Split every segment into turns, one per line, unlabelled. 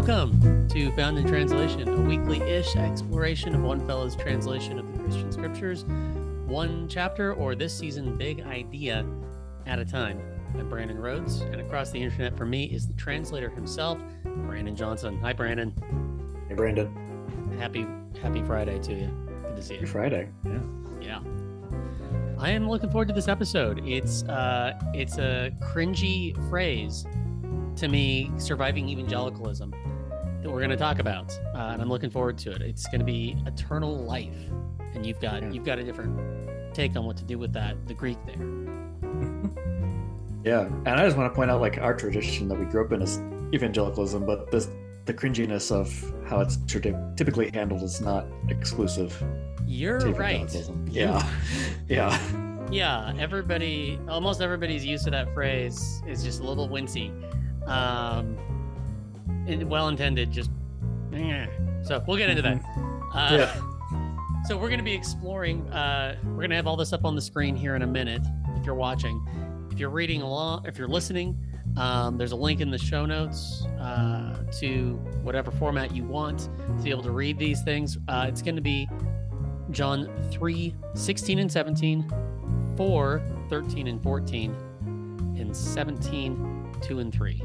Welcome to Found in Translation, a weekly ish exploration of one fellow's translation of the Christian scriptures, one chapter or this season, big idea at a time. I'm Brandon Rhodes, and across the internet for me is the translator himself, Brandon Johnson. Hi, Brandon.
Hey, Brandon.
Happy Happy Friday to you. Good to see you.
Happy Friday. Yeah.
Yeah. I am looking forward to this episode. It's uh it's a cringy phrase to me, surviving evangelicalism that we're going to talk about, uh, and I'm looking forward to it. It's going to be eternal life, and you've got
Yeah.
you've got a different take on what to do with that, the Greek there.
Yeah. And I just want to point out like our tradition that we grew up in is evangelicalism, but this the cringiness of how it's tradi- typically handled is not exclusive
You're
to
right.
Yeah. Yeah.
Yeah, everybody, almost everybody's used to that phrase is just a little wincy. Um, well intended, just. eh. So we'll get into that. Uh,
Yeah.
So we're going to be exploring. Uh, we're going to have all this up on the screen here in a minute. If you're watching, if you're reading along, if you're listening, um, there's a link in the show notes uh, to whatever format you want to be able to read these things. Uh, it's going to be John 3, 16 and 17, 4, 13 and 14, and 17, 2 and 3.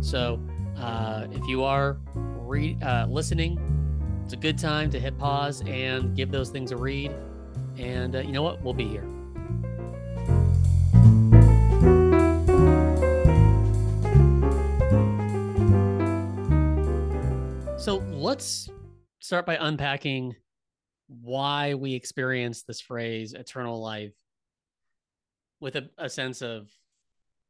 So uh, if you are re- uh, listening, it's a good time to hit pause and give those things a read. And uh, you know what? We'll be here. So let's start by unpacking why we experience this phrase eternal life with a, a sense of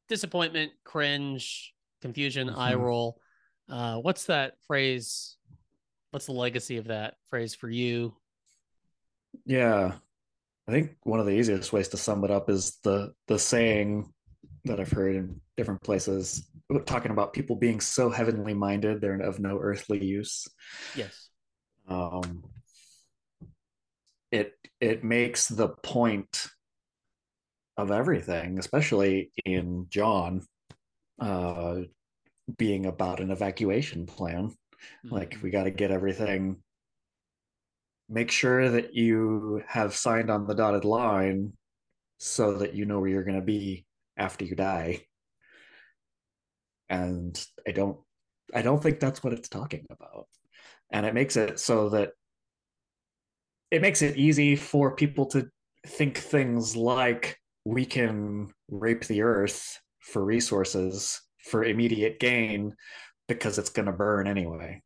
disappointment, cringe, confusion, eye
Mhm.
roll. Uh, what's that phrase? What's the legacy of that phrase for you?
Yeah. I think one of the easiest ways to sum it up is the the saying that I've heard in different places talking about people being so heavenly minded they're of no earthly use.
Yes.
um, it it makes the point of everything, especially in John, uh, being about an evacuation plan. Like we got to get everything. Make sure that you have signed on the dotted line, so that you know where you're going to be after you die. And I don't, I don't think that's what it's talking about and it makes it so that it makes it easy for people to think things like we can rape the earth for resources for immediate gain because it's going to burn anyway.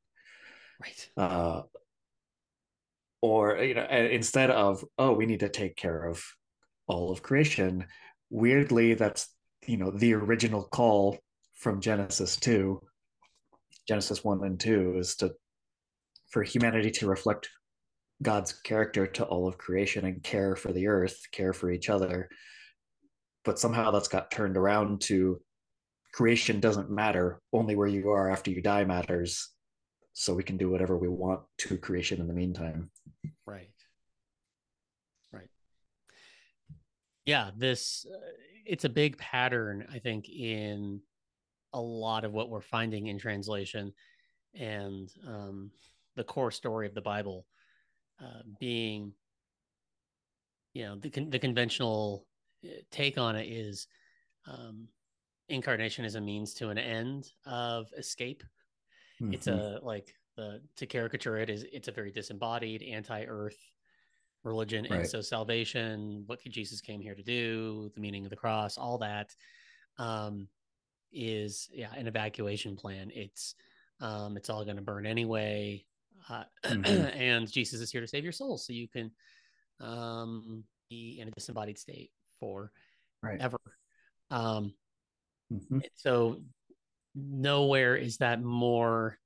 Right.
uh, or you know instead of oh we need to take care of all of creation weirdly that's you know the original call from genesis 2 genesis 1 and 2 is to for humanity to reflect god's character to all of creation and care for the earth care for each other but somehow that's got turned around to creation doesn't matter only where you are after you die matters so we can do whatever we want to creation in the meantime
Right. Right. Yeah, this uh, it's a big pattern I think in a lot of what we're finding in translation and um, the core story of the Bible uh, being you know the con- the conventional take on it is um, incarnation is a means to an end of escape. It's
Mhm.
a like the to caricature it is it's a very disembodied anti-earth religion. And so salvation what jesus came here to do the meaning of the cross all that um is yeah an evacuation plan. It's um it's all going to burn anyway. Uh,
Mhm.
and jesus is here to save your soul so you can um be in a disembodied state for
right
ever um
Mhm.
so nowhere is that more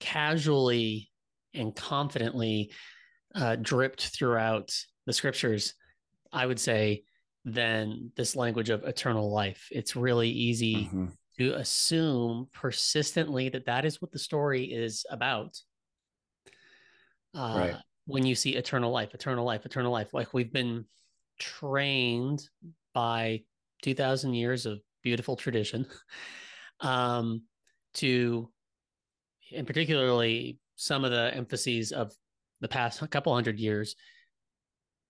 casually and confidently uh, dripped throughout the scriptures, I would say, than this language of eternal life. It's really easy
Mhm.
to assume persistently that that is what the story is about. Uh,
Right.
When you see eternal life, eternal life, eternal life, like we've been trained by 2000 years of beautiful tradition um, to and particularly some of the emphases of the past couple hundred years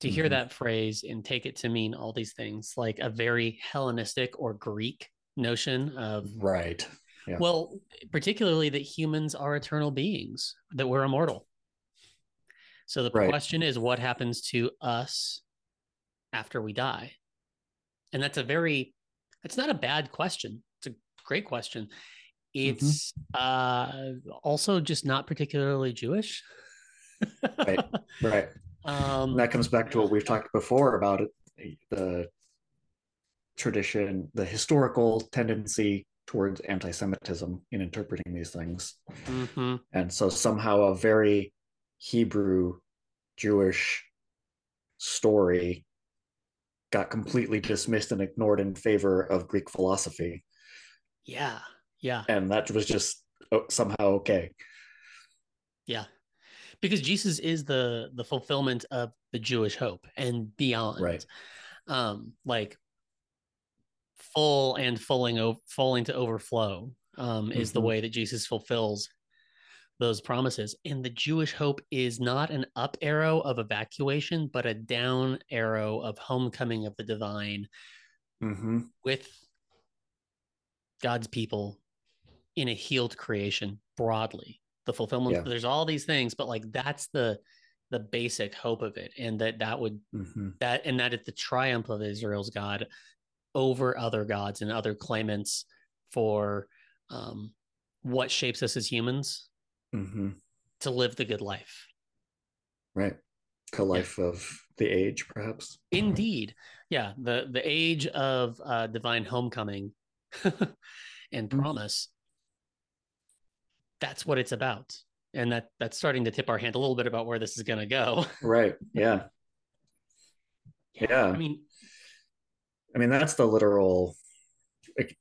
to hear
Mhm.
that phrase and take it to mean all these things like a very hellenistic or greek notion of
Right. Yeah.
well particularly that humans are eternal beings that we're immortal so the
Right.
question is what happens to us after we die and that's a very it's not a bad question it's a great question it's uh also just not particularly jewish
Right. Right.
um
that comes back to what we've talked before about it, the tradition, the historical tendency towards anti-Semitism in interpreting these things.
mhm.
And so somehow a very Hebrew Jewish story got completely dismissed and ignored in favor of Greek philosophy.
yeah yeah
And that was just oh, somehow okay.
Yeah. Because Jesus is the the fulfillment of the Jewish hope and beyond.
Right.
Um like full and fulling o- falling to overflow um is the
Mhm.
way that Jesus fulfills those promises. And the Jewish hope is not an up arrow of evacuation, but a down arrow of homecoming of the divine
hmm
with God's people in a healed creation broadly. The fulfillment
Yeah.
there's all these things, but like that's the the basic hope of it and that that would
hmm
that and that it's the triumph of Israel's God over other gods and other claimants for um what shapes us as humans
hmm
to live the good life.
Right. A life of the age, perhaps.
Indeed. Yeah, the the age of uh divine homecoming and
Mhm.
promise. That's what it's about. And that that's starting to tip our hand a little bit about where this is going to go.
Right. Yeah. Yeah.
I mean,
I mean, that's the literal.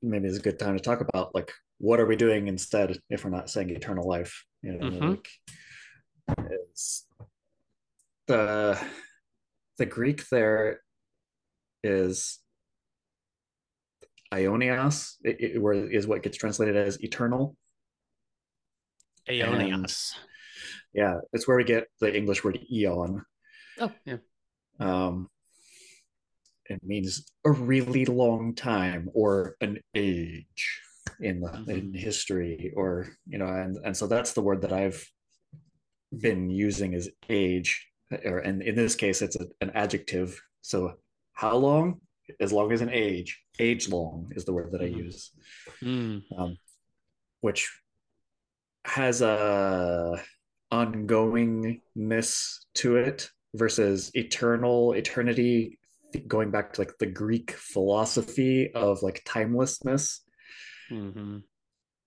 Maybe it's a good time to talk about like what are we doing instead if we're not saying eternal life. You know,
Mhm.
like it's the the Greek there is Ionios, it, it, where is what gets translated as eternal.
Aeonios.
Yeah, it's where we get the English word eon.
Oh, yeah.
Um, it means a really long time or an age in the in history, or you know, and and so that's the word that I've been using is age, or and in this case, it's a, an adjective. So how long? As long as an age. Age long is the word that I
Mhm.
use,
Mm,
um, which has a ongoingness to it versus eternal eternity going back to like the greek philosophy of like timelessness
mhm.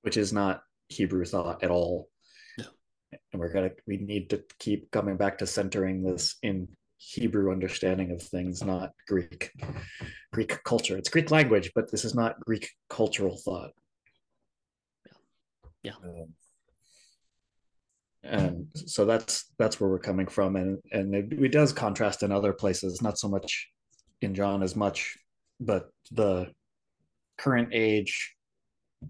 which is not hebrew thought at all
No.
and we're gonna we need to keep coming back to centering this in hebrew understanding of things not greek greek culture it's greek language but this is not greek cultural thought
Yeah.
Um, and so that's that's where we're coming from and and it, it does contrast in other places not so much in john as much but the current age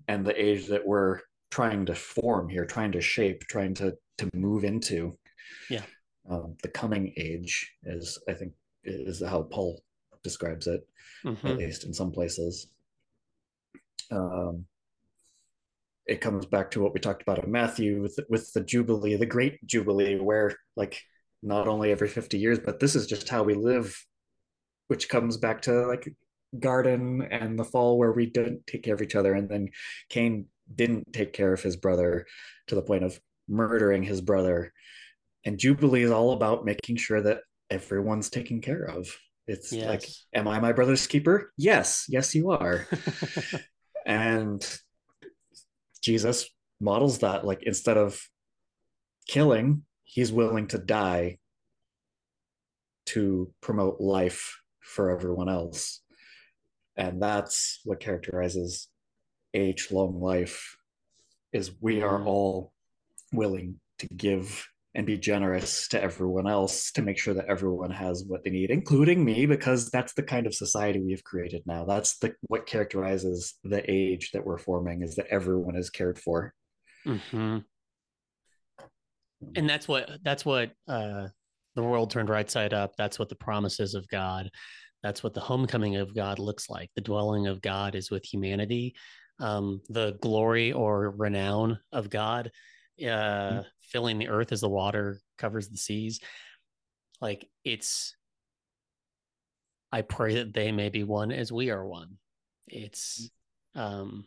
and the age that we're trying to form here trying to shape trying to to move into
Yeah.
um, the coming age is i think is how paul describes it
Mhm.
at least in some places. Um, it comes back to what we talked about in Matthew with with the Jubilee, the Great Jubilee, where like not only every fifty years, but this is just how we live, which comes back to like garden and the fall where we didn't take care of each other, and then Cain didn't take care of his brother to the point of murdering his brother. And Jubilee is all about making sure that everyone's taken care of. It's like Am I my brother's keeper? Yes, yes, you are. and Jesus models that like instead of killing, he's willing to die to promote life for everyone else. And that's what characterizes age long life is we are
Mm.
all willing to give and be generous to everyone else to make sure that everyone has what they need including me because that's the kind of society we've created now that's the what characterizes the age that we're forming is that everyone is cared for
Mhm. and that's what that's what uh the world turned right side up that's what the promises of god that's what the homecoming of god looks like. The dwelling of god is with humanity um the glory or renown of god uh mm-hmm. filling the earth as the water covers the seas. Like it's i pray that they may be one as we are one. It's um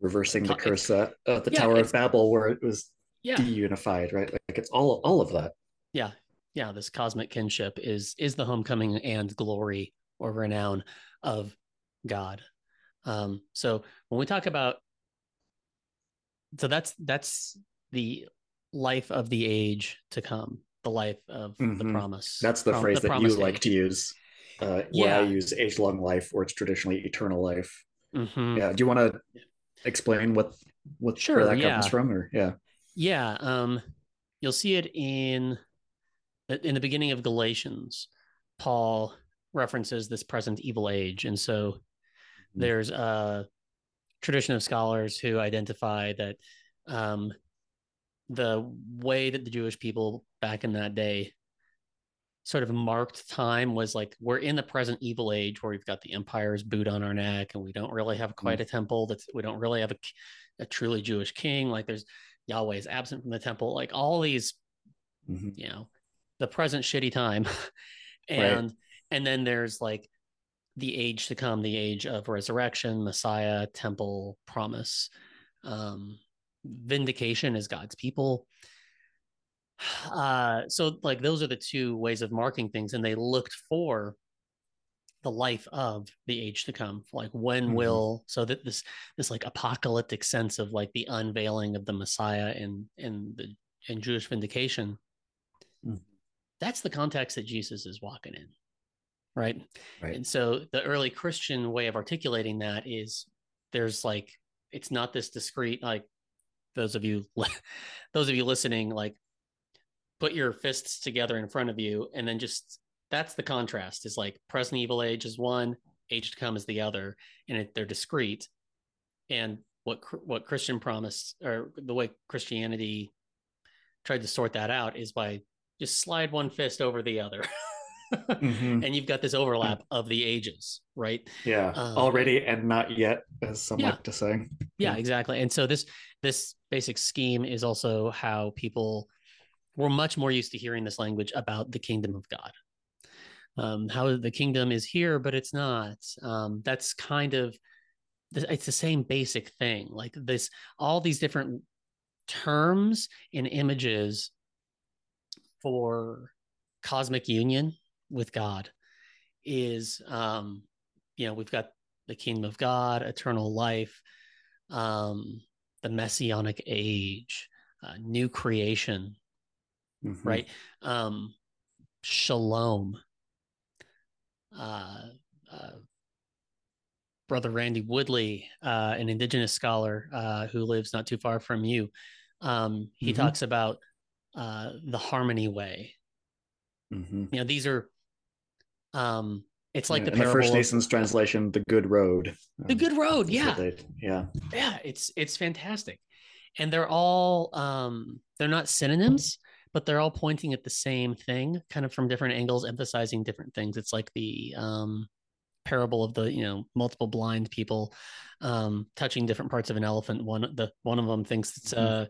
reversing the curse at, at the yeah, tower of babel where it was yeah. deunified right? Like it's all all of that.
Yeah yeah this cosmic kinship is is the homecoming and glory or renown of god um so when we talk about so that's that's the life of the age to come the life of mm-hmm. the promise
that's the Prom- phrase the that you age. like to use uh yeah. i use age long life or it's traditionally eternal life mm-hmm. yeah do you want to explain what what sure, where that yeah. comes from or yeah
yeah um you'll see it in in the beginning of galatians paul references this present evil age and so mm-hmm. there's a tradition of scholars who identify that um the way that the jewish people back in that day sort of marked time was like we're in the present evil age where we've got the empire's boot on our neck and we don't really have quite mm. a temple that's we don't really have a, a truly jewish king like there's yahweh is absent from the temple like all these mm-hmm. you know the present shitty time and right. and then there's like the age to come the age of resurrection messiah temple promise um vindication as god's people uh, so like those are the two ways of marking things, and they looked for the life of the age to come like when mm-hmm. will so that this this like apocalyptic sense of like the unveiling of the messiah and and the and jewish vindication. That's the context that jesus is walking in right? right and so the early christian way of articulating that is there's like it's not this discrete like those of you those of you listening like put your fists together in front of you and then just that's the contrast is like present evil age is one age to come is the other and it, they're discrete and what what christian promised or the way christianity tried to sort that out is by just slide one fist over the other mm-hmm. and you've got this overlap of the ages right
yeah um, already and not yet as some yeah. like to say
yeah exactly and so this this basic scheme is also how people we're much more used to hearing this language about the kingdom of God. Um, how the kingdom is here, but it's not. Um, that's kind of it's the same basic thing. Like this, all these different terms and images for cosmic union with God is, um, you know, we've got the kingdom of God, eternal life, um, the messianic age, uh, new creation, mm-hmm. right? Um, shalom. Uh, uh, Brother Randy Woodley, uh, an indigenous scholar uh, who lives not too far from you, um, he mm-hmm. talks about uh, the harmony way. Mm-hmm. You know, these are, um, it's like
yeah,
the, the
First Nations translation, the good road.
The good road, yeah,
they, yeah,
yeah. It's it's fantastic, and they're all um, they're not synonyms, but they're all pointing at the same thing, kind of from different angles, emphasizing different things. It's like the um, parable of the you know multiple blind people um, touching different parts of an elephant. One the one of them thinks it's mm-hmm. a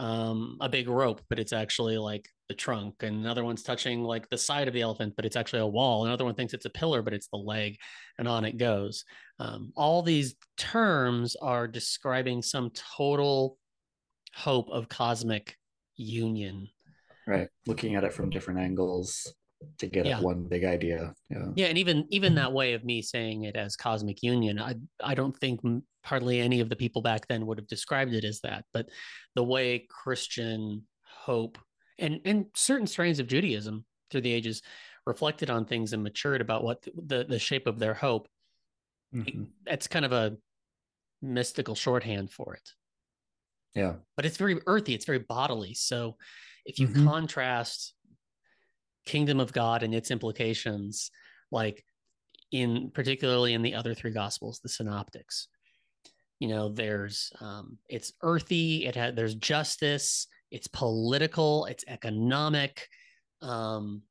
um, a big rope, but it's actually like the trunk. And another one's touching like the side of the elephant, but it's actually a wall. Another one thinks it's a pillar, but it's the leg, and on it goes. Um, all these terms are describing some total hope of cosmic union
right looking at it from different angles to get yeah. at one big idea yeah
yeah and even even that way of me saying it as cosmic union i i don't think hardly any of the people back then would have described it as that but the way christian hope and and certain strains of judaism through the ages reflected on things and matured about what the the shape of their hope mm-hmm. that's kind of a mystical shorthand for it
yeah
but it's very earthy it's very bodily so if you mm-hmm. contrast kingdom of god and its implications like in particularly in the other three gospels the synoptics you know there's um it's earthy it has there's justice it's political, it's economic. Um,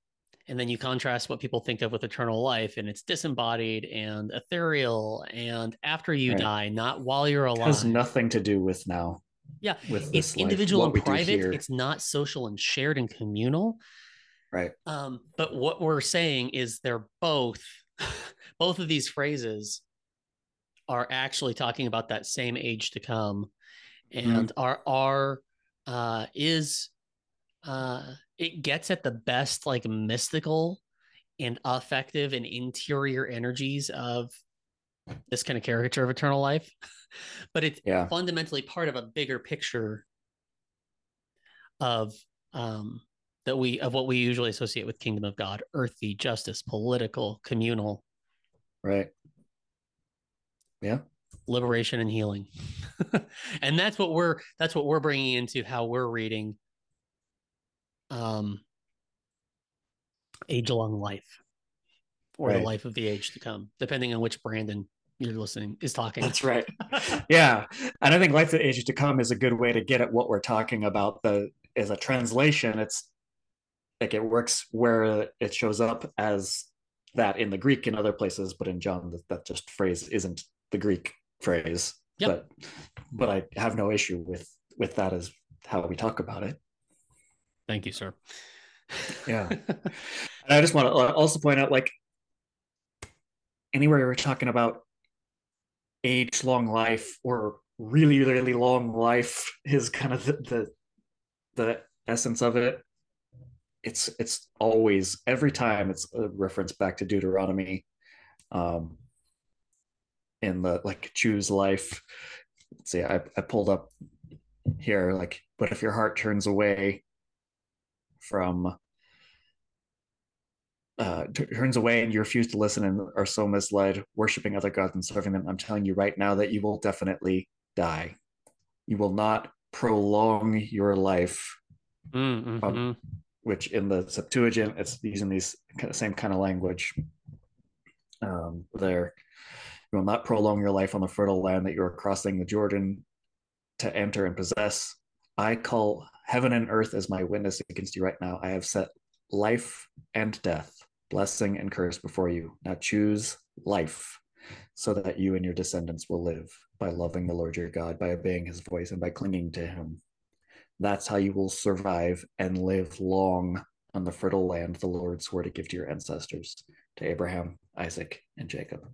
and then you contrast what people think of with eternal life and it's disembodied and ethereal and after you
Right.
die not while you're
It
alive
has nothing to do with now.
Yeah,
With
it's individual
what
and private it's not social and shared and communal
Right.
um, but what we're saying is they're both both of these phrases are actually talking about that same age to come and are are uh is uh it gets at the best like mystical and affective and interior energies of this kind of caricature of eternal life but it's
Yeah.
fundamentally part of a bigger picture of um that we of what we usually associate with kingdom of god earthy justice political communal
Right. Yeah.
Liberation and healing and that's what we're that's what we're bringing into how we're reading um age long life or the life of the age to come depending on which brandon you're listening is talking
That's right. Yeah. And I think Life of the Ages to Come is a good way to get at what we're talking about. The as a translation, it's like it works where it shows up as that in the Greek in other places, but in John that, that just phrase isn't the Greek phrase.
Yep.
But but I have no issue with with that as how we talk about it.
thank you sir
Yeah. And I just want to uh, also point out like anywhere we're talking about age long life or really, really long life is kind of the, the the essence of it. It's it's always every time it's a reference back to Deuteronomy. Um in the like choose life. Let's see, I, I pulled up here, like, but if your heart turns away from uh, turns away and you refuse to listen and are so misled, worshiping other gods and serving them, I'm telling you right now that you will definitely die. You will not prolong your life,
Mm, mhm.
Which in the Septuagint, it's using these same kind of language. Um, there, you will not prolong your life on the fertile land that you are crossing the Jordan to enter and possess. I call heaven and earth as my witness against you right now. I have set life and death, blessing and curse before you. Now choose life so that you and your descendants will live by loving the Lord your God, by obeying his voice, and by clinging to him. That's how you will survive and live long on the fertile land the Lord swore to give to your ancestors, to Abraham, Isaac, and Jacob.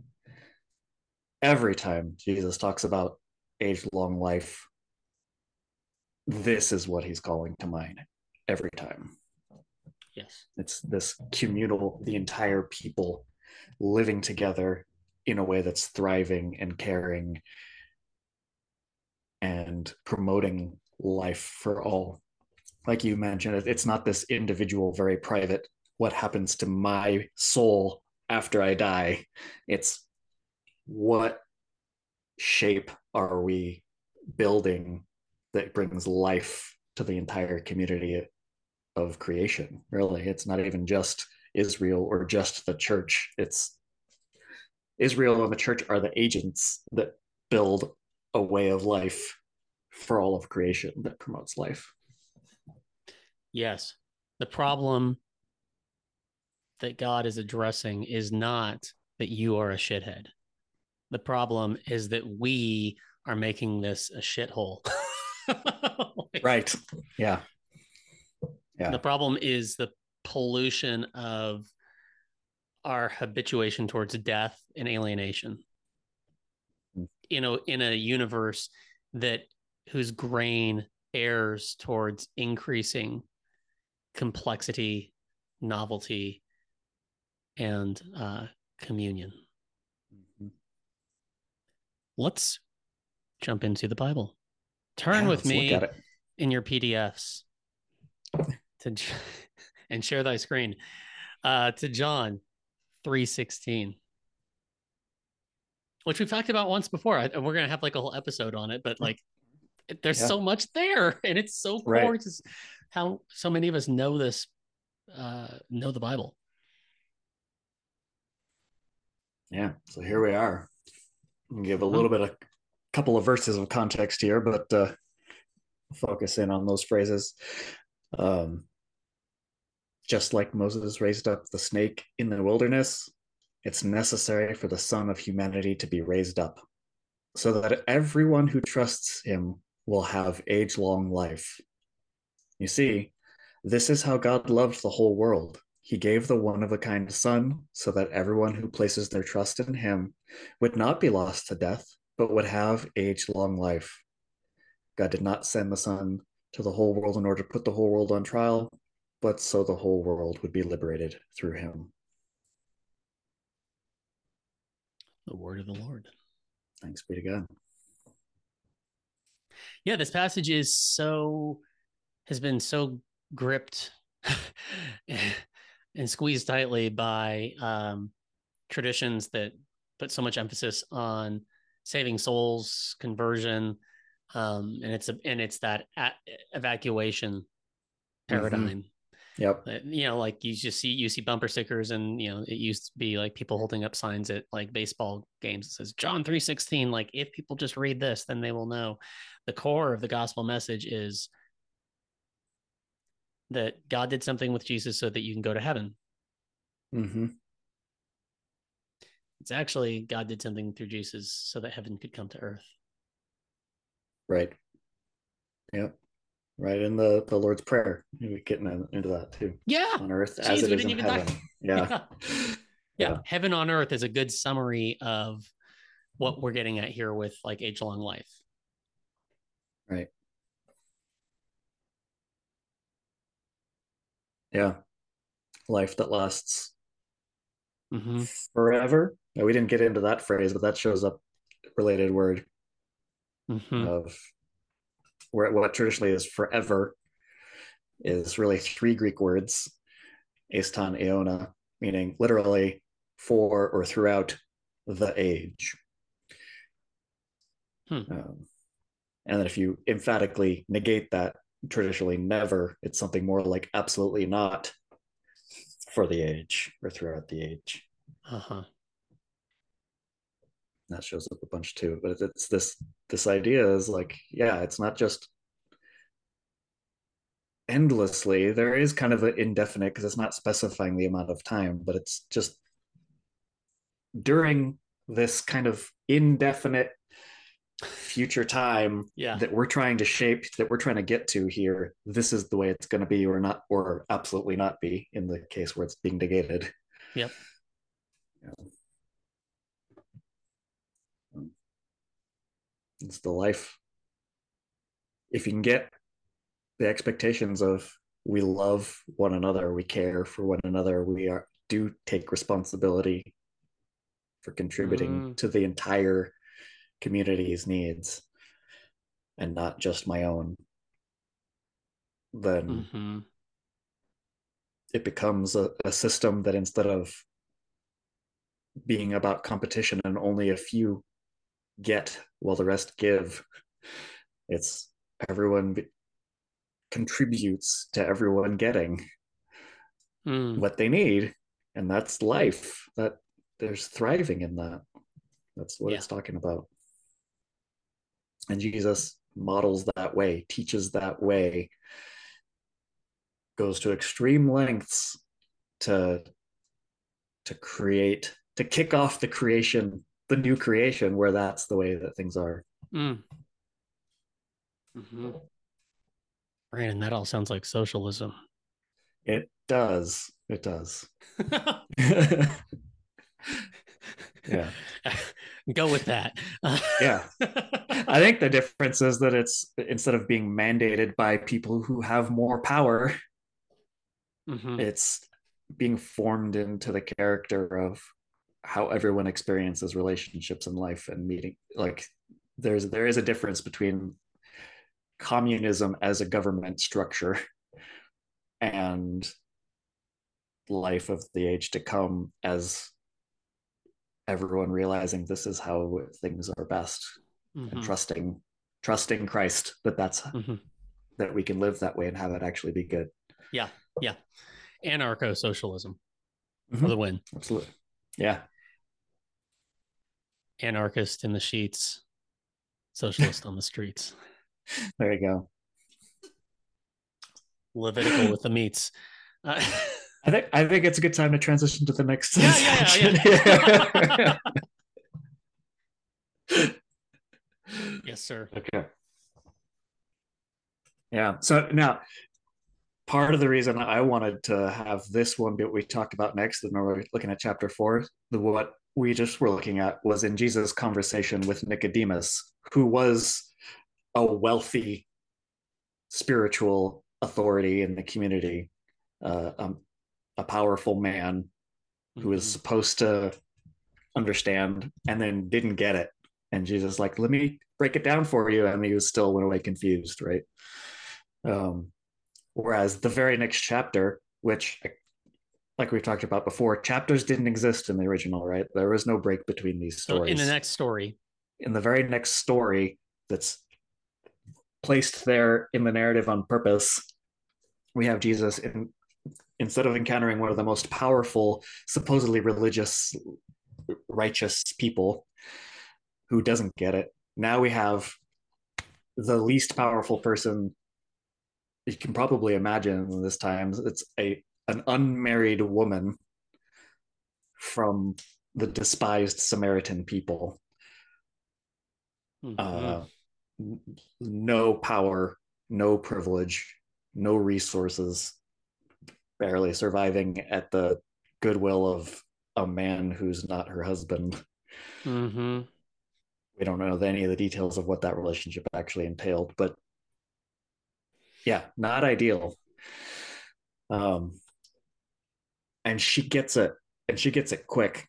Every time Jesus talks about age long life, this is what he's calling to mind every time.
yes
It's this communal, the entire people living together in a way that's thriving and caring and promoting life for all. Like you mentioned, it's not this individual, very private, what happens to my soul after I die. It's what shape are we building that brings life to the entire community of creation really it's not even just israel or just the church it's israel and the church are the agents that build a way of life for all of creation that promotes life
Yes. The problem that God is addressing is not that you are a shithead. The problem is that we are making this a shithole.
right yeah Yeah.
The problem is the pollution of our habituation towards death and alienation.
Mm.
You know, in a universe that whose grain errs towards increasing complexity, novelty, and uh, communion. Let's jump into the Bible. Turn
Yeah,
with me in your PDFs to and share thy screen uh, to John three sixteen, which we've talked about once before. I, we're gonna have like a whole episode on it, but like, it- there's
Yeah.
so much there, and it's so
Right.
core to how so many of us know this, uh, know the Bible.
Yeah, so here we are. Give a
Mm-hmm.
little bit of couple of verses of context here, but uh, focus in on those phrases. Um, just like Moses raised up the snake in the wilderness, it's necessary for the Son of Humanity to be raised up so that everyone who trusts him will have age long life. You see, this is how God loved the whole world. He gave the one of a kind Son so that everyone who places their trust in him would not be lost to death, but would have age long life. God did not send the Son to the whole world in order to put the whole world on trial, but so the whole world would be liberated through him.
The word of the Lord.
Thanks be to God.
Yeah, this passage is so has been so gripped and squeezed tightly by um, traditions that put so much emphasis on saving souls, conversion, um, and it's a, and it's that evacuation paradigm.
Yep.
You know, like you just see you see bumper stickers, and you know it used to be like people holding up signs at like baseball games that says John three sixteen. Like if people just read this, then they will know. The core of the gospel message is that God did something with Jesus so that you can go to heaven.
Mm-hmm.
It's actually God did something through Jesus so that heaven could come to earth.
Right. Yep. Right in the the Lord's Prayer, we getting into that too.
Yeah.
On earth Jeez, as it is in heaven. Yeah.
yeah. yeah. Heaven on earth is a good summary of what we're getting at here with like age long life.
Right. Yeah. Life that lasts
mm-hmm.
forever. we didn't get into that phrase, but that shows up related word
mm-hmm.
of where what traditionally is forever is really three Greek words, eis ton aiona, meaning literally for or throughout the age.
Hmm.
Um, and then if you emphatically negate that, traditionally never, it's something more like absolutely not for the age or throughout the age.
Uh-huh.
That shows up a bunch too. But it's this this idea is like, yeah, it's not just endlessly. There is kind of an indefinite because it's not specifying the amount of time, but it's just during this kind of indefinite future time
yeah.
that we're trying to shape that we're trying to get to here this is the way it's going to be or not or absolutely not be in the case where it's being negated
yep
yeah. It's the life if you can get the expectations of we love one another we care for one another we are do take responsibility for contributing mm. to the entire community's needs and not just my own, then
mm-hmm.
it becomes a, a system that instead of being about competition and only a few get while the rest give, it's everyone contributes to everyone getting
mm.
what they need and that's life that there's thriving in that that's what yeah. it's talking about and Jesus models that way, teaches that way, goes to extreme lengths to to create to kick off the creation, the new creation, where that's the way that things are.
Mm. Mm-hmm. Brandon, that all sounds like socialism.
It does. It does. yeah
go with that
yeah i think the difference is that it's instead of being mandated by people who have more power
mm-hmm.
it's being formed into the character of how everyone experiences relationships in life and meeting like there's there is a difference between communism as a government structure and life of the age to come as everyone realizing this is how things are best
mm-hmm.
and trusting trusting christ that that's
mm-hmm.
that we can live that way and have it actually be good
yeah yeah anarcho-socialism
mm-hmm.
for the win
absolutely yeah
anarchist in the sheets socialist on the streets
there you go
Levitical with the meats. Uh,
I think I think it's a good time to transition to the next
yeah, yeah, yeah, yeah. yes, sir.
Okay. Yeah. So now, part of the reason I wanted to have this one bit we talked about next, and we're looking at chapter four, the what we just were looking at was in Jesus' conversation with Nicodemus, who was a wealthy spiritual authority in the community, uh, um, a powerful man who was supposed to understand and then didn't get it. And Jesus, like, let me break it down for you. And he was still went away confused, right? Um, whereas the very next chapter, which like we talked about before, chapters didn't exist in the original, right? There was no break between these
So
stories.
in the next story,
in the very next story that's placed there in the narrative on purpose, we have Jesus in instead of encountering one of the most powerful, supposedly religious, righteous people who doesn't get it, now we have the least powerful person you can probably imagine this time. It's a an unmarried woman from the despised Samaritan people.
Mhm.
Uh, no power, no privilege, no resources, barely surviving at the goodwill of a man who's not her husband.
Mhm.
We don't know any of the details of what that relationship actually entailed, but yeah, not ideal. Um, and she gets it, and she gets it quick.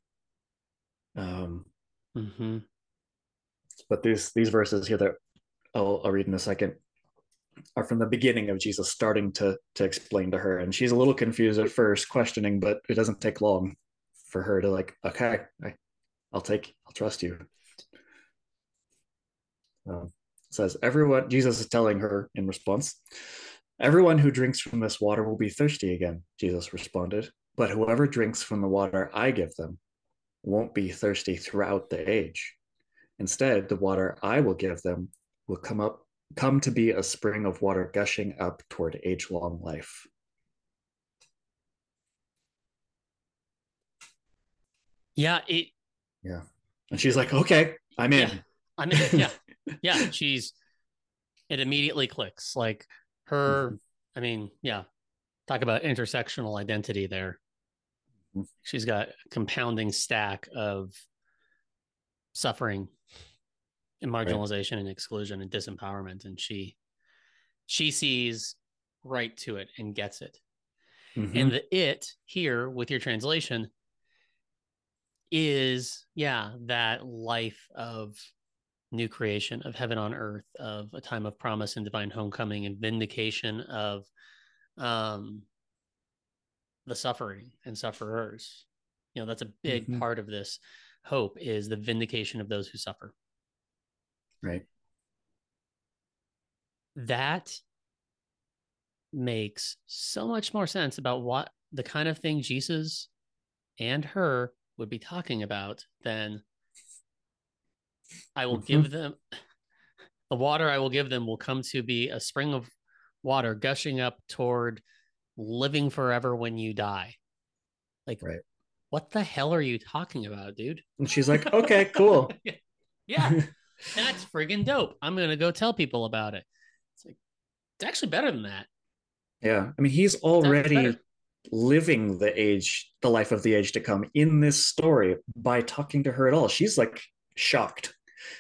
Um,
Mhm.
but these these verses here that I'll, I'll read in a second are from the beginning of Jesus starting to to explain to her, and she's a little confused at first, questioning, but it doesn't take long for her to like, okay, I, I'll take, I'll trust you. Um, says everyone. Jesus is telling her in response, everyone who drinks from this water will be thirsty again. Jesus responded, but whoever drinks from the water I give them won't be thirsty throughout the age. Instead, the water I will give them will come up come to be a spring of water gushing up toward age-long life.
Yeah, it Yeah.
And she's like, "Okay, I'm in."
Yeah. I mean, yeah, yeah. She's it immediately clicks. Like her,
Mhm.
I mean, yeah. Talk about intersectional identity there. She's got a compounding stack of suffering and marginalization and exclusion and disempowerment, and she she sees right to it and gets it.
Mhm.
And the it here with your translation is, yeah, that life of new creation, of heaven on earth, of a time of promise and divine homecoming and vindication of um, the suffering and sufferers. You know, that's a big
Mhm.
part of this hope is the vindication of those who suffer.
right.
that makes so much more sense about what the kind of thing Jesus and her would be talking about than I will
Mhm.
give them the water I will give them will come to be a spring of water gushing up toward living forever when you die. Like,
Right.
what the hell are you talking about, dude?
And she's like, "Okay, cool."
Yeah, that's friggin' dope. I'm gonna go tell people about it. It's like it's actually better than that.
yeah. I mean, he's already living the age, the life of the age to come in this story by talking to her at all. She's like shocked.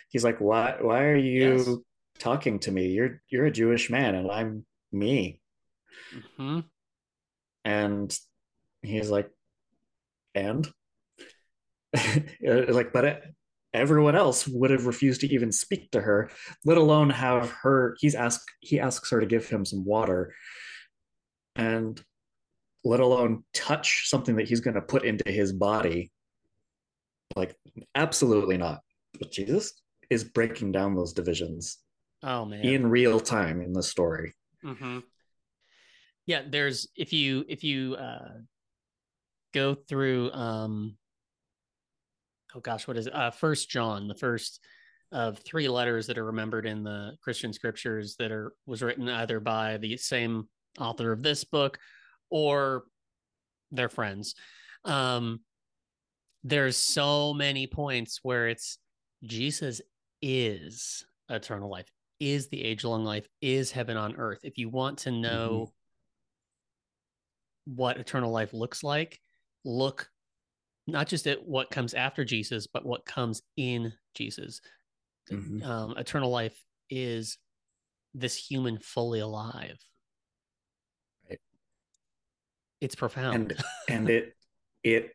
He's like, "Why? Why are you
Yes.
talking to me? You're you're a Jewish man, and I'm me."
hmm
and he's like and? Like but it, everyone else would have refused to even speak to her let alone have her he's asked he asks her to give him some water and let alone touch something that he's going to put into his body. Like absolutely not. But jesus is breaking down those divisions
Oh man.
in real time in the story.
Hmm Yeah, there's if you if you uh go through um oh gosh, what is it? Uh first John, the first of three letters that are remembered in the Christian scriptures that are was written either by the same author of this book or their friends. Um, there's so many points where it's Jesus is eternal life, is the age long life, is heaven on earth. If you want to know mm-hmm. What eternal life looks like, look not just at what comes after Jesus, but what comes in Jesus. Mm-hmm. Um, eternal life is this human fully alive.
Right.
It's profound.
And and it it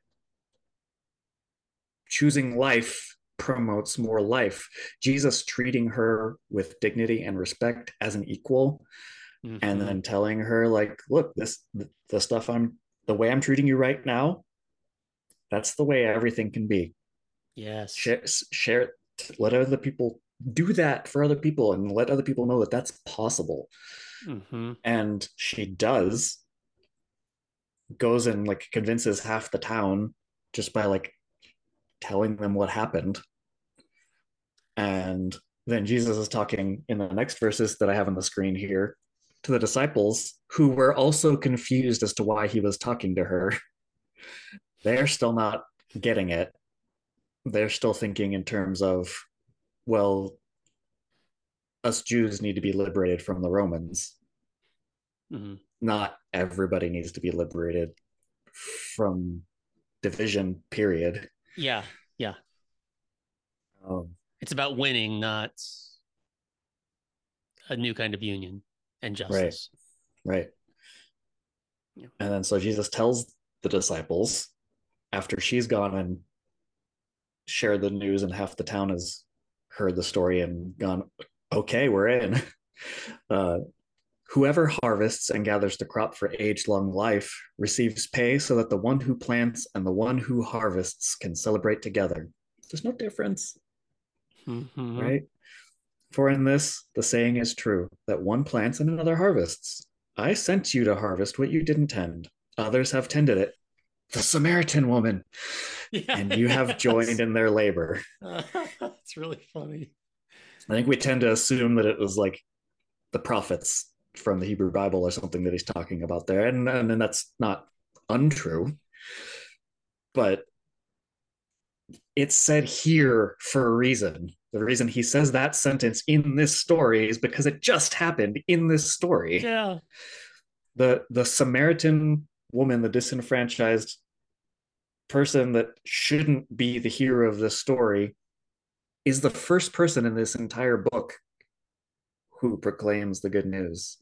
choosing life promotes more life. Jesus treating her with dignity and respect as an equal mm-hmm. and then telling her like, look, this the stuff I'm the way I'm treating you right now, that's the way everything can be.
Yes.
Share, share it let other people do that for other people and let other people know that that's possible. Mm-hmm. And she does goes and like convinces half the town just by like telling them what happened. And then Jesus is talking in the next verses that I have on the screen here to the disciples who were also confused as to why he was talking to her. They're still not getting it. They're still thinking in terms of, well, us Jews need to be liberated from the Romans. Mm-hmm. Not everybody needs to be liberated from division, period.
Yeah, yeah. Um, it's about winning, not a new kind of union and justice.
Right. Right. Yeah. And then so Jesus tells the disciples after she's gone and shared the news, and half the town has heard the story and gone, okay, we're in. Uh, whoever harvests and gathers the crop for age long life receives pay so that the one who plants and the one who harvests can celebrate together. There's no difference. Mm-hmm. Right? For in this, the saying is true that one plants and another harvests. I sent you to harvest what you didn't tend, others have tended it. The Samaritan woman. Yeah, and you have joined in their labor.
It's really funny.
I think we tend to assume that it was like the prophets from the Hebrew Bible or something that he's talking about there, and and, and that's not untrue, but it's said here for a reason. The reason he says that sentence in this story is because it just happened in this story.
Yeah.
The the Samaritan woman, the disenfranchised person that shouldn't be the hero of this story, is the first person in this entire book who proclaims the good news,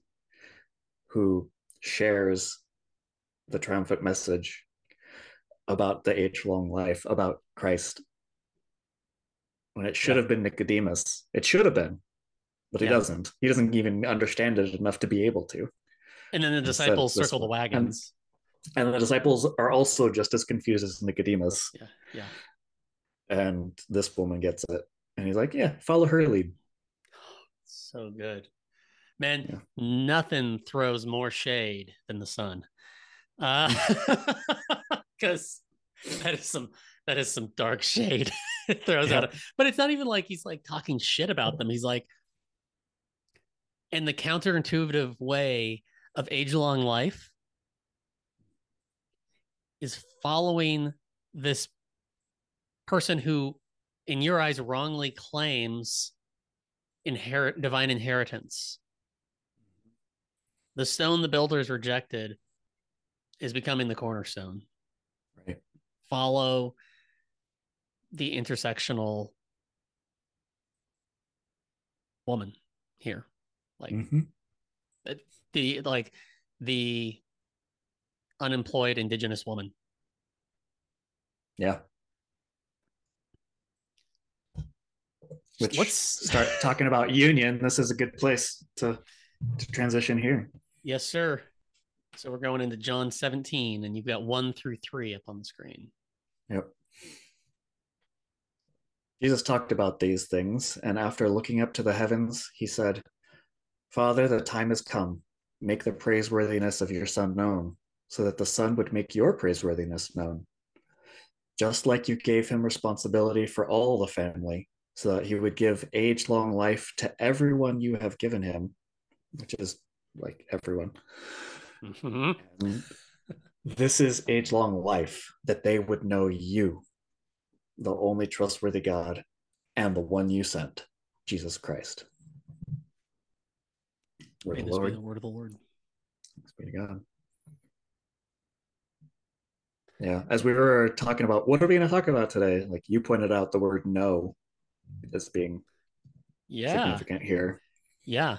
who shares the triumphant message about the age long life, about Christ. When it should yeah. have been Nicodemus, it should have been, but he yeah. doesn't. He doesn't even understand it enough to be able to.
And then the disciples circle the wagons.
And, and the disciples are also just as confused as Nicodemus.
Yeah. Yeah
and this woman gets it and he's like yeah follow her lead
so good man yeah. nothing throws more shade than the sun uh because that is some that is some dark shade throws yeah. out but it's not even like he's like talking shit about them he's like in the counterintuitive way of age-long life is following this person who, in your eyes, wrongly claims inherit divine inheritance. The stone the builders rejected is becoming the cornerstone.
Right.
Follow the intersectional woman here. Like mm-hmm. the like the unemployed indigenous woman.
Yeah. which let's start talking about union this is a good place to to transition here
yes sir so we're going into john 17 and you've got 1 through 3 up on the screen
yep jesus talked about these things and after looking up to the heavens he said father the time has come make the praiseworthiness of your son known so that the son would make your praiseworthiness known just like you gave him responsibility for all the family so that he would give age long life to everyone you have given him, which is like everyone. Mm-hmm. this is age long life that they would know you, the only trustworthy God, and the one you sent, Jesus Christ.
Word of the Lord. the word of the Lord.
Thanks be to God. Yeah, as we were talking about, what are we going to talk about today? Like you pointed out the word "know" as being yeah significant here.
Yeah,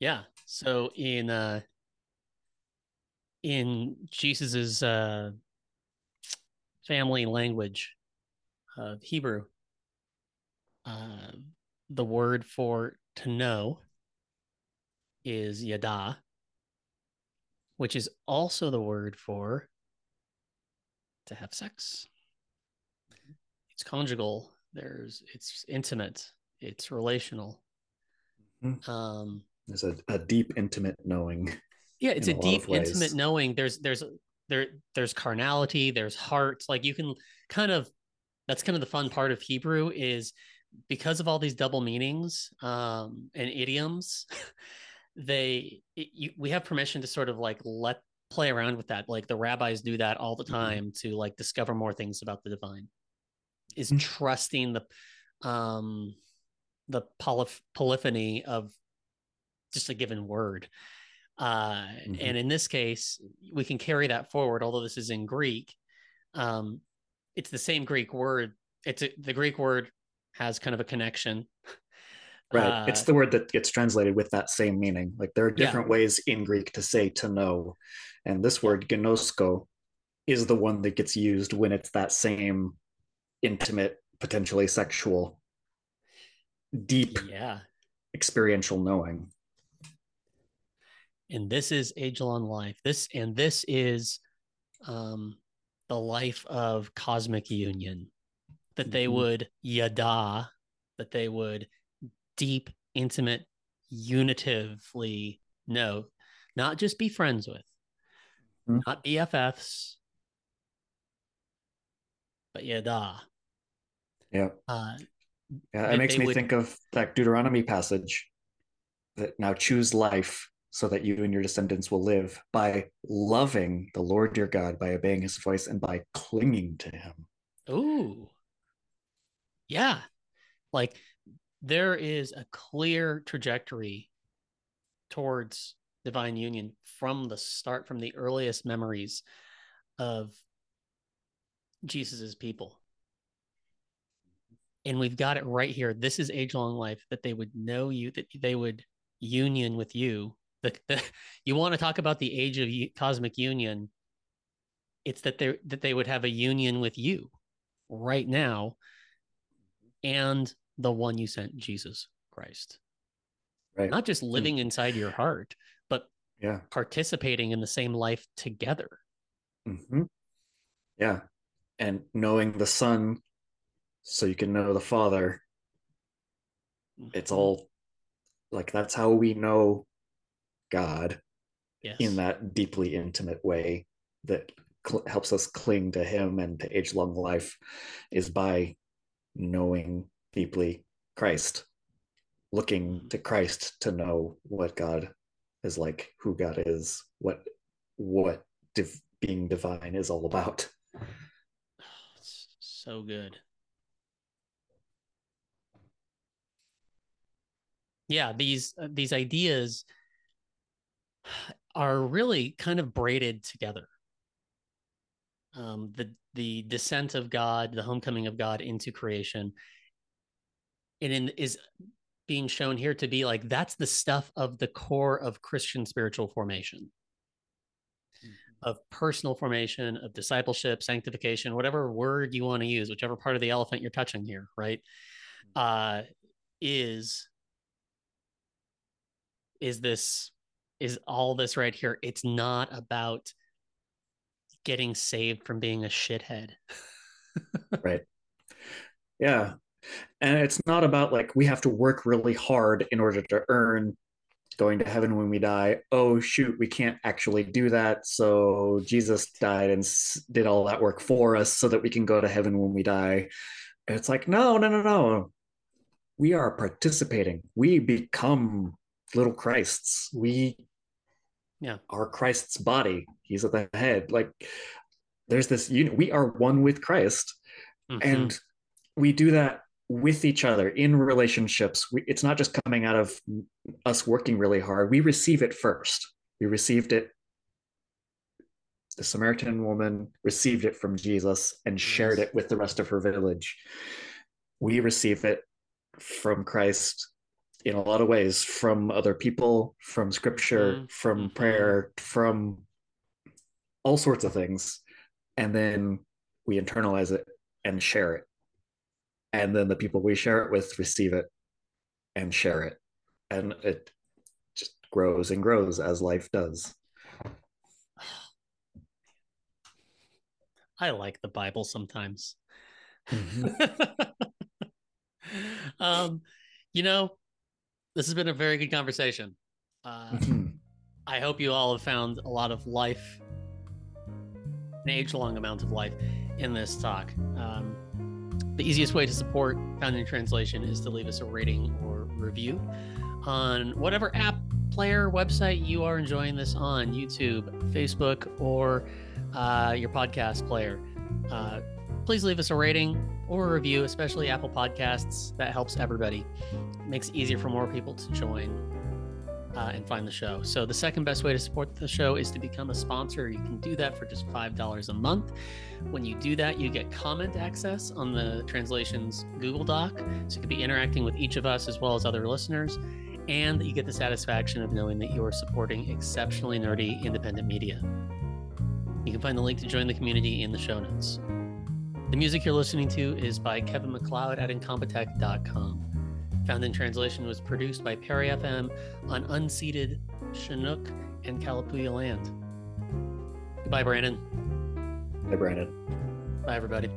yeah. So in uh in Jesus's uh family language of Hebrew, uh, the word for to know is yada, which is also the word for to have sex. It's conjugal. There's it's intimate. It's relational.
Mm-hmm. Um, there's a, a deep intimate knowing.
Yeah, it's a, a deep intimate knowing. There's there's there there's carnality. There's heart. Like you can kind of that's kind of the fun part of Hebrew is because of all these double meanings um, and idioms. they it, you, we have permission to sort of like let play around with that like the rabbis do that all the mm-hmm. time mm-hmm. to like discover more things about the divine is mm-hmm. trusting the um the polyphony of just a given word uh mm-hmm. and in this case we can carry that forward although this is in greek um it's the same greek word it's a, the greek word has kind of a connection
Right. Uh, it's the word that gets translated with that same meaning. Like there are different yeah. ways in Greek to say to know. And this word gnosko is the one that gets used when it's that same intimate, potentially sexual, deep,
yeah,
experiential knowing.
And this is age long life. This and this is um the life of cosmic union. That they mm-hmm. would yada, that they would deep, intimate, unitively know, not just be friends with, mm-hmm. not BFFs, but yada.
Yeah. Uh, yeah, it makes me would... think of that Deuteronomy passage that now choose life so that you and your descendants will live by loving the Lord your God, by obeying his voice, and by clinging to him.
Ooh. Yeah. Like there is a clear trajectory towards divine union from the start, from the earliest memories of Jesus's people. And we've got it right here. This is age long life that they would know you, that they would union with you. The, the, you want to talk about the age of cosmic union? It's that they that they would have a union with you right now, and the one you sent, Jesus Christ.
Right.
Not just living mm. inside your heart, but
yeah,
participating in the same life together.
Mm-hmm. Yeah. And knowing the Son so you can know the Father. Mm-hmm. It's all like that's how we know God yes. in that deeply intimate way that cl- helps us cling to Him and to age long life is by knowing deeply Christ, looking to Christ to know what God is like, who God is, what what div- being divine is all about.
it's so good. Yeah, these uh, these ideas are really kind of braided together. Um, the the descent of God, the homecoming of God into creation, and in, is being shown here to be like that's the stuff of the core of Christian spiritual formation, mm-hmm. of personal formation, of discipleship, sanctification, whatever word you want to use, whichever part of the elephant you're touching here, right? Mm-hmm. Uh, is is this is all this right here? It's not about getting saved from being a shithead.
right. Yeah. And it's not about like we have to work really hard in order to earn going to heaven when we die. Oh shoot we can't actually do that. So jesus died and did all that work for us so that we can go to heaven when we die. It's like no no no no. We are participating. We become little christs. We
Yeah.
are Christ's body. He's at the head. Like there's this you know, We are one with Christ,
Mhm.
and we do that with each other in relationships. We, it's not just coming out of us working really hard. We receive it first. We received it. The Samaritan woman received it from Jesus and shared it with the rest of her village. We receive it from Christ in a lot of ways from other people, from scripture,
Mhm.
from
Mhm.
prayer, from all sorts of things. And then we internalize it and share it. And then the people we share it with receive it and share it. And it just grows and grows as life does.
I like the Bible sometimes.
Mhm.
um, you know, this has been a very good conversation. Uh,
Mhm.
I hope you all have found a lot of life, an age long amount of life in this talk. Um, the easiest way to support Found in Translation is to leave us a rating or review on whatever app, player, website you are enjoying this on YouTube, Facebook, or uh, your podcast player. Uh, please leave us a rating or a review, especially Apple Podcasts. That helps everybody. It makes it easier for more people to join uh, and find the show. So the second best way to support the show is to become a sponsor. You can do that for just five dollars a month. When you do that, you get comment access on the translations Google Doc, so you can be interacting with each of us as well as other listeners, and you get the satisfaction of knowing that you are supporting exceptionally nerdy independent media. You can find the link to join the community in the show notes. The music you're listening to is by Kevin MacLeod at Incompetech.com. Found in Translation was produced by Perry FM on unceded Chinook and Kalapuya land. Goodbye, Brandon.
Hey, Brandon.
Bye, everybody.